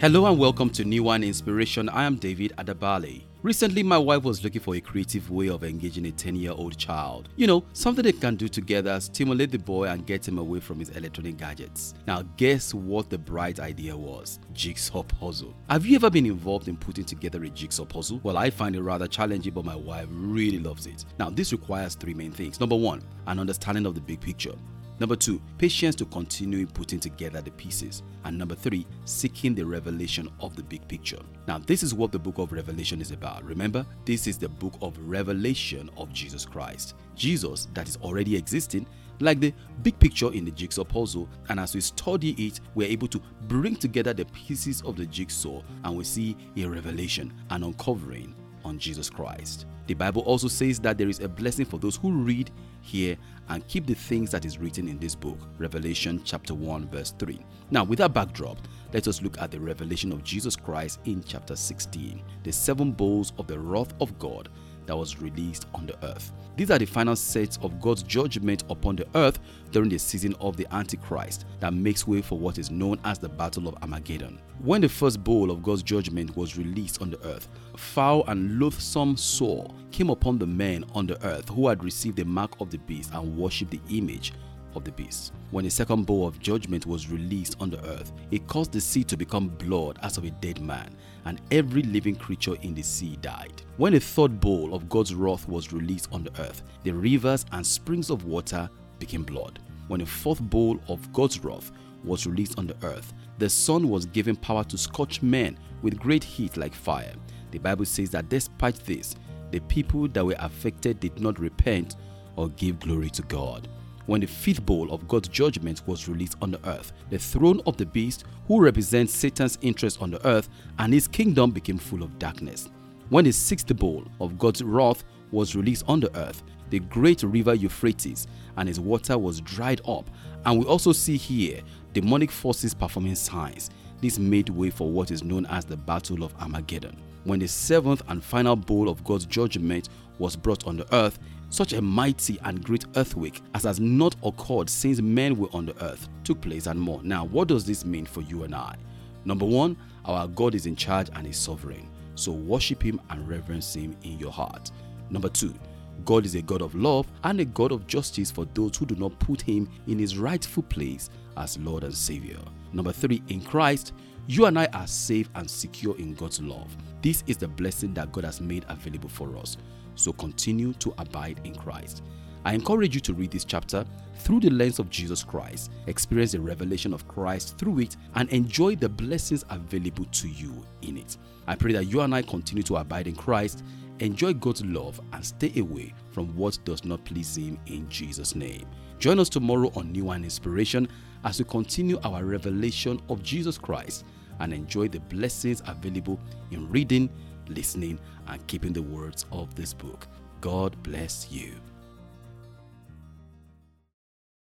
Hello and welcome to New One Inspiration. I am David Adabale. Recently, my wife was looking for a creative way of engaging a 10 year old child. You know, something they can do together, stimulate the boy and get him away from his electronic gadgets. Now, guess what the bright idea was? Jigsaw puzzle. Have you ever been involved in putting together a jigsaw puzzle? Well, I find it rather challenging, but my wife really loves it. Now, this requires three main things. Number one, an understanding of the big picture. Number two, patience to continue putting together the pieces. And number three, seeking the revelation of the big picture. Now, this is what the book of Revelation is about. Remember, this is the book of revelation of Jesus Christ. Jesus that is already existing, like the big picture in the jigsaw puzzle. And as we study it, we're able to bring together the pieces of the jigsaw and we see a revelation, an uncovering on Jesus Christ. The Bible also says that there is a blessing for those who read, hear, and keep the things that is written in this book. Revelation chapter 1, verse 3. Now, with that backdrop, let us look at the revelation of Jesus Christ in chapter 16, the seven bowls of the wrath of God that was released on the earth. These are the final sets of God's judgment upon the earth during the season of the Antichrist that makes way for what is known as the Battle of Armageddon. When the first bowl of God's judgment was released on the earth, foul and loathsome sore came upon the men on the earth who had received the mark of the beast and worshipped the image of the beast. When the second bowl of judgment was released on the earth, it caused the sea to become blood as of a dead man, and every living creature in the sea died. When the third bowl of God's wrath was released on the earth, the rivers and springs of water became blood. When the fourth bowl of God's wrath was released on the earth, the sun was given power to scorch men with great heat like fire. The Bible says that despite this, the people that were affected did not repent or give glory to God when the fifth bowl of God's judgment was released on the earth. The throne of the beast, who represents Satan's interest on the earth, and his kingdom became full of darkness. When the sixth bowl of God's wrath was released on the earth, the great river Euphrates and its water was dried up. And we also see here demonic forces performing signs. This made way for what is known as the Battle of Armageddon. When the seventh and final bowl of God's judgment was brought on the earth, such a mighty and great earthquake as has not occurred since men were on the earth took place and more. Now, what does this mean for you and I? Number one, our God is in charge and is sovereign, so worship Him and reverence Him in your heart. Number two, God is a God of love and a God of justice for those who do not put Him in His rightful place as Lord and Savior. Number three, in Christ, you and I are safe and secure in God's love. This is the blessing that God has made available for us. So continue to abide in Christ. I encourage you to read this chapter through the lens of Jesus Christ, experience the revelation of Christ through it, and enjoy the blessings available to you in it. I pray that you and I continue to abide in Christ, enjoy God's love, and stay away from what does not please Him in Jesus' name. Join us tomorrow on New One Inspiration as we continue our revelation of Jesus Christ and enjoy the blessings available in reading listening, and keeping the words of this book. God bless you.